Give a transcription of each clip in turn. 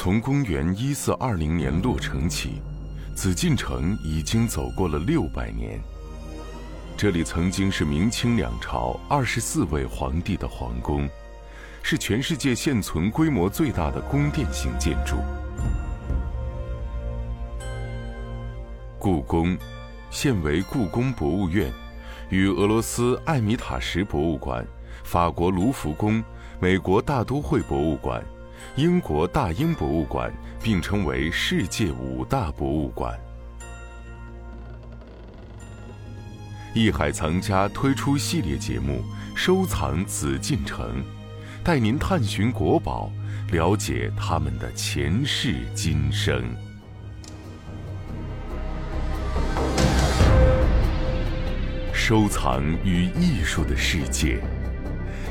从公元一四二零年落成起，紫禁城已经走过了六百年。这里曾经是明清两朝二十四位皇帝的皇宫，是全世界现存规模最大的宫殿型建筑。故宫，现为故宫博物院，与俄罗斯艾米塔什博物馆、法国卢浮宫、美国大都会博物馆。英国大英博物馆并称为世界五大博物馆。艺海藏家推出系列节目《收藏紫禁城》，带您探寻国宝，了解他们的前世今生。收藏与艺术的世界。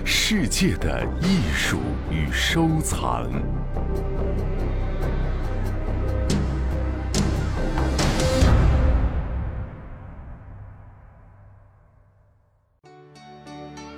世界的艺术与收藏。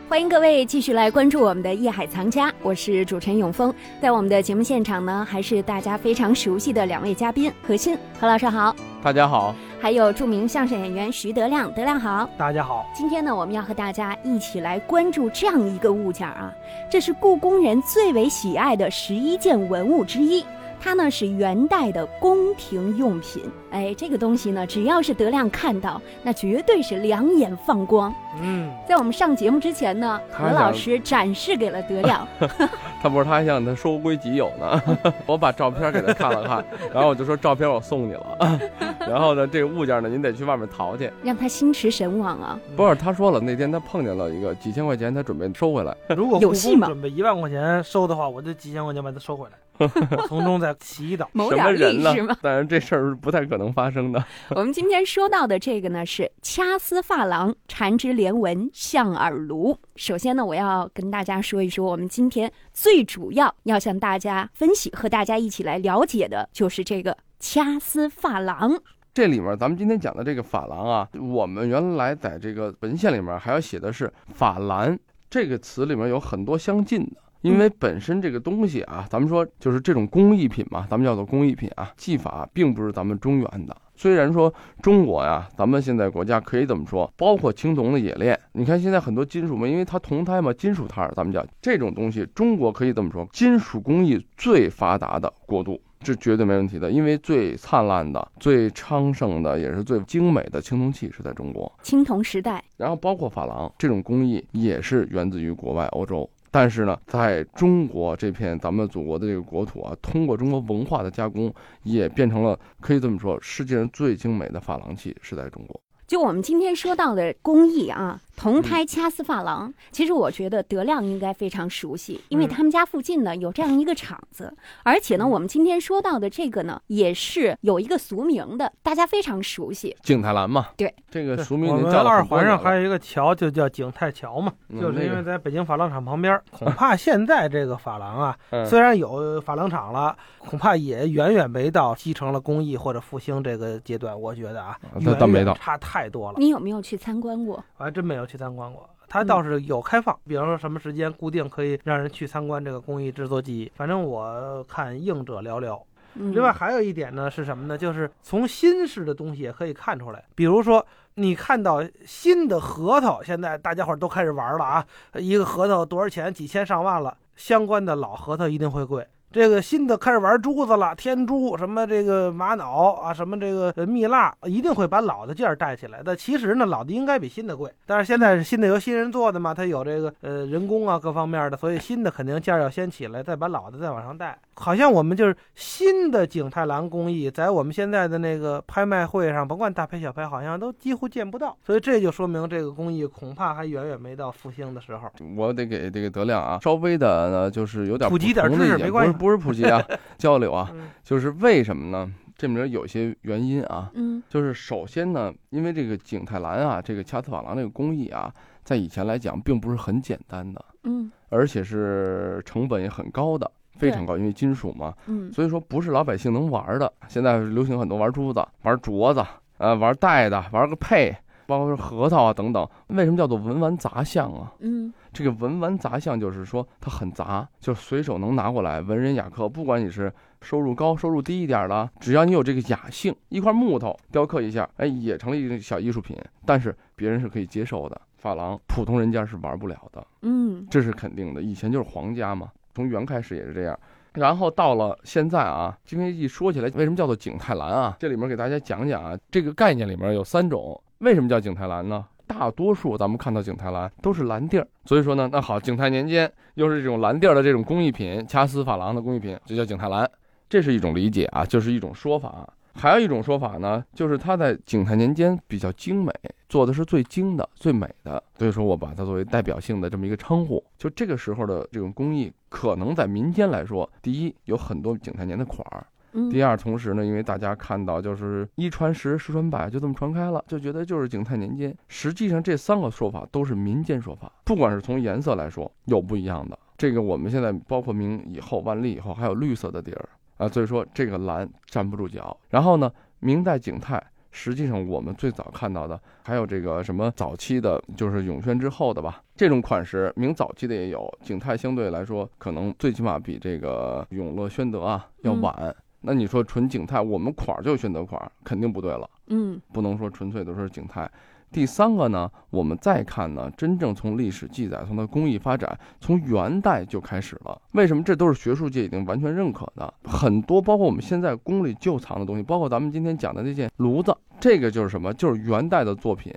欢迎各位继续来关注我们的《艺海藏家》，我是主持人永峰。在我们的节目现场呢，还是大家非常熟悉的两位嘉宾何欣何老师好，大家好。还有著名相声演员徐德亮，德亮好，大家好。今天呢，我们要和大家一起来关注这样一个物件啊，这是故宫人最为喜爱的十一件文物之一。它呢是元代的宫廷用品，哎，这个东西呢，只要是德亮看到，那绝对是两眼放光。嗯，在我们上节目之前呢，何老师展示给了德亮。他不是，他还想他收归己有呢。我把照片给他看了看，然后我就说照片我送你了。然后呢，这个物件呢，您得去外面淘去，让他心驰神往啊。不是，他说了，那天他碰见了一个几千块钱，他准备收回来。如果有戏吗？准备一万块钱收的话，我就几千块钱把它收回来。从中再祈祷，谋点利是吗？但是这事儿不太可能发生的。我们今天说到的这个呢，是掐丝珐琅缠枝莲纹象耳炉。首先呢，我要跟大家说一说，我们今天最主要要向大家分析和大家一起来了解的，就是这个掐丝珐琅。这里面咱们今天讲的这个珐琅啊，我们原来在这个文献里面还要写的是珐琅这个词里面有很多相近的。因为本身这个东西啊，咱们说就是这种工艺品嘛，咱们叫做工艺品啊，技法并不是咱们中原的。虽然说中国呀，咱们现在国家可以这么说，包括青铜的冶炼，你看现在很多金属嘛，因为它铜胎嘛，金属胎，咱们讲这种东西，中国可以这么说，金属工艺最发达的国度，这绝对没问题的。因为最灿烂的、最昌盛的，也是最精美的青铜器是在中国，青铜时代。然后包括珐琅这种工艺，也是源自于国外欧洲。但是呢，在中国这片咱们祖国的这个国土啊，通过中国文化的加工，也变成了可以这么说，世界上最精美的珐琅器是在中国。就我们今天说到的工艺啊。铜胎掐丝珐琅，其实我觉得德亮应该非常熟悉，因为他们家附近呢有这样一个厂子，而且呢，我们今天说到的这个呢，也是有一个俗名的，大家非常熟悉，景泰蓝嘛。对，这个俗名。我们二环上还有一个桥，就叫景泰桥嘛，就是因为在北京珐琅厂旁边。恐怕现在这个珐琅啊，虽然有珐琅厂了，恐怕也远远没到继承了工艺或者复兴这个阶段。我觉得啊，远远差太多了。你有没有去参观过？我还真没有。去参观过，它倒是有开放，比方说什么时间固定可以让人去参观这个工艺制作技艺。反正我看应者寥寥。另外还有一点呢是什么呢？就是从新式的东西也可以看出来，比如说你看到新的核桃，现在大家伙都开始玩了啊，一个核桃多少钱？几千上万了。相关的老核桃一定会贵。这个新的开始玩珠子了，天珠什么这个玛瑙啊，什么这个蜜蜡，一定会把老的件带起来。但其实呢，老的应该比新的贵。但是现在是新的由新人做的嘛，它有这个呃人工啊各方面的，所以新的肯定件要先起来，再把老的再往上带。好像我们就是新的景泰蓝工艺，在我们现在的那个拍卖会上，甭管大拍小拍，好像都几乎见不到。所以这就说明这个工艺恐怕还远远没到复兴的时候。我得给这个德亮啊，稍微的呢，就是有点普及点知识，没关系，不是普及啊，交流啊，就是为什么呢？这里面有些原因啊，嗯，就是首先呢，因为这个景泰蓝啊，这个掐丝珐琅这个工艺啊，在以前来讲并不是很简单的，嗯，而且是成本也很高的。非常高，因为金属嘛，嗯，所以说不是老百姓能玩的。现在流行很多玩珠子、玩镯子，呃，玩戴的，玩个佩，包括核桃啊等等。为什么叫做文玩杂项啊？嗯，这个文玩杂项就是说它很杂，就随手能拿过来，文人雅客，不管你是收入高、收入低一点的，只要你有这个雅兴，一块木头雕刻一下，哎，也成了一个小艺术品。但是别人是可以接受的，珐琅普通人家是玩不了的。嗯，这是肯定的。以前就是皇家嘛，从元开始也是这样。然后到了现在啊，今天一说起来，为什么叫做景泰蓝啊？这里面给大家讲讲啊，这个概念里面有三种。为什么叫景泰蓝呢？大多数咱们看到景泰蓝都是蓝地儿，所以说呢，那好，景泰年间又是这种蓝地儿的这种工艺品，掐丝珐琅的工艺品，就叫景泰蓝，这是一种理解啊，就是一种说法。还有一种说法呢，就是它在景泰年间比较精美，做的是最精的、最美的，所以说我把它作为代表性的这么一个称呼。就这个时候的这种工艺，可能在民间来说，第一有很多景泰年的款儿，第二同时呢，因为大家看到就是一传十，十传百，就这么传开了，就觉得就是景泰年间。实际上这三个说法都是民间说法，不管是从颜色来说有不一样的。这个我们现在包括明以后、万历以后还有绿色的底儿。啊，所以说这个蓝站不住脚。然后呢，明代景泰，实际上我们最早看到的还有这个什么早期的，就是永宣之后的吧。这种款式，明早期的也有。景泰相对来说，可能最起码比这个永乐、宣德啊要晚。那你说纯景泰，我们款儿就选择款儿，肯定不对了。嗯，不能说纯粹都是景泰。第三个呢，我们再看呢，真正从历史记载，从它工艺发展，从元代就开始了。为什么？这都是学术界已经完全认可的。很多包括我们现在宫里旧藏的东西，包括咱们今天讲的那件炉子，这个就是什么？就是元代的作品，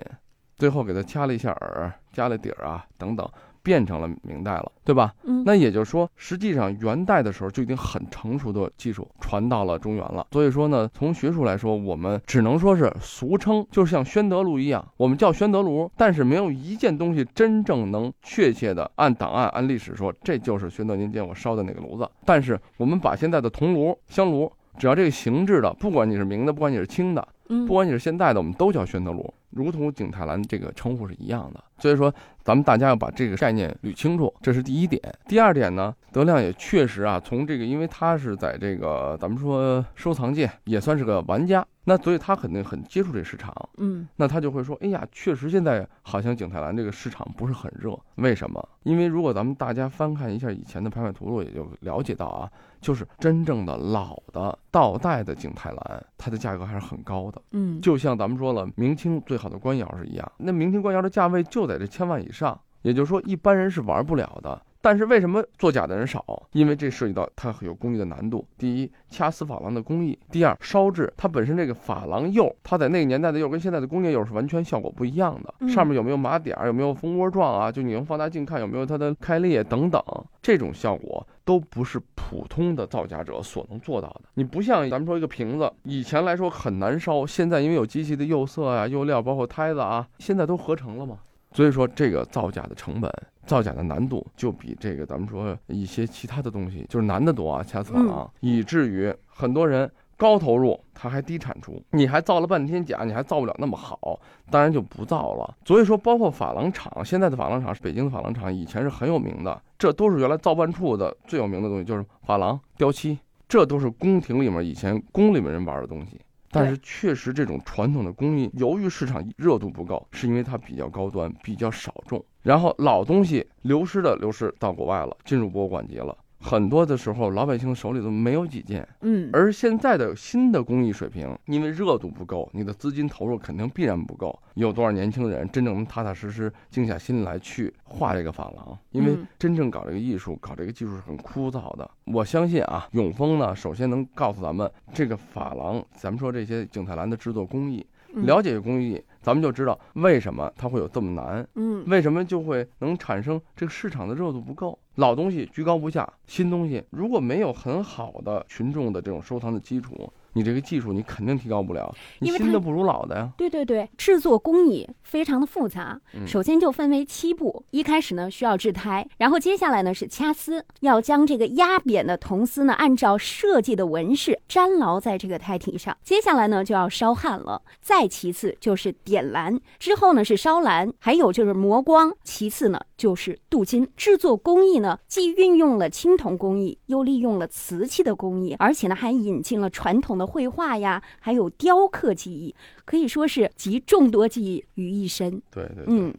最后给它掐了一下耳，加了底儿啊，等等。变成了明代了，对吧？嗯，那也就是说，实际上元代的时候就已经很成熟的技术传到了中原了。所以说呢，从学术来说，我们只能说是俗称，就是像宣德炉一样，我们叫宣德炉，但是没有一件东西真正能确切的按档案、按历史说这就是宣德年间我烧的那个炉子。但是我们把现在的铜炉、香炉，只要这个形制的，不管你是明的，不管你是清的，嗯，不管你是现代的，我们都叫宣德炉。如同景泰蓝这个称呼是一样的，所以说咱们大家要把这个概念捋清楚，这是第一点。第二点呢，德亮也确实啊，从这个，因为他是在这个咱们说收藏界也算是个玩家，那所以他肯定很接触这市场，嗯，那他就会说，哎呀，确实现在好像景泰蓝这个市场不是很热，为什么？因为如果咱们大家翻看一下以前的拍卖图录，也就了解到啊，就是真正的老的倒带的景泰蓝，它的价格还是很高的，嗯，就像咱们说了，明清最好的官窑是一样，那明清官窑的价位就在这千万以上，也就是说一般人是玩不了的。但是为什么作假的人少？因为这涉及到它有工艺的难度。第一，掐丝珐琅的工艺；第二，烧制它本身这个珐琅釉，它在那个年代的釉跟现在的工业釉是完全效果不一样的。上面有没有麻点儿，有没有蜂窝状啊？就你用放大镜看有没有它的开裂等等，这种效果都不是普通的造假者所能做到的。你不像咱们说一个瓶子，以前来说很难烧，现在因为有机器的釉色啊、釉料，包括胎子啊，现在都合成了嘛。所以说这个造假的成本。造假的难度就比这个咱们说一些其他的东西就是难得多啊，掐丝珐琅，以至于很多人高投入他还低产出，你还造了半天假，你还造不了那么好，当然就不造了。所以说，包括珐琅厂，现在的珐琅厂是北京的珐琅厂，以前是很有名的，这都是原来造办处的最有名的东西，就是珐琅、雕漆，这都是宫廷里面以前宫里面人玩的东西。但是确实，这种传统的工艺，由于市场热度不够，是因为它比较高端，比较少众。然后老东西流失的流失到国外了，进入博物馆级了。很多的时候，老百姓手里都没有几件。嗯，而现在的新的工艺水平，因为热度不够，你的资金投入肯定必然不够。有多少年轻人真正能踏踏实实静下心来去画这个珐琅？因为真正搞这个艺术、搞这个技术是很枯燥的。我相信啊，永丰呢，首先能告诉咱们这个珐琅，咱们说这些景泰蓝的制作工艺，了解工艺。咱们就知道为什么它会有这么难，嗯，为什么就会能产生这个市场的热度不够？老东西居高不下，新东西如果没有很好的群众的这种收藏的基础。你这个技术你肯定提高不了，因为新的不如老的呀。对对对，制作工艺非常的复杂。首先就分为七步，一开始呢需要制胎，然后接下来呢是掐丝，要将这个压扁的铜丝呢按照设计的纹饰粘牢在这个胎体上。接下来呢就要烧焊了，再其次就是点蓝，之后呢是烧蓝，还有就是磨光，其次呢就是镀金。制作工艺呢既运用了青铜工艺，又利用了瓷器的工艺，而且呢还引进了传统的。绘画呀，还有雕刻技艺，可以说是集众多技艺于一身。对对，嗯。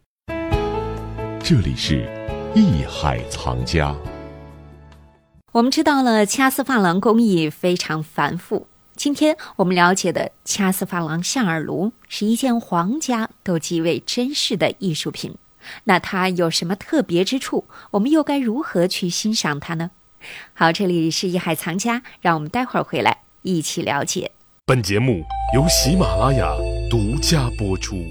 这里是艺海藏家。我们知道了掐丝珐琅工艺非常繁复。今天我们了解的掐丝珐琅象耳炉是一件皇家都极为珍视的艺术品。那它有什么特别之处？我们又该如何去欣赏它呢？好，这里是艺海藏家，让我们待会儿回来一起了解。本节目由喜马拉雅独家播出。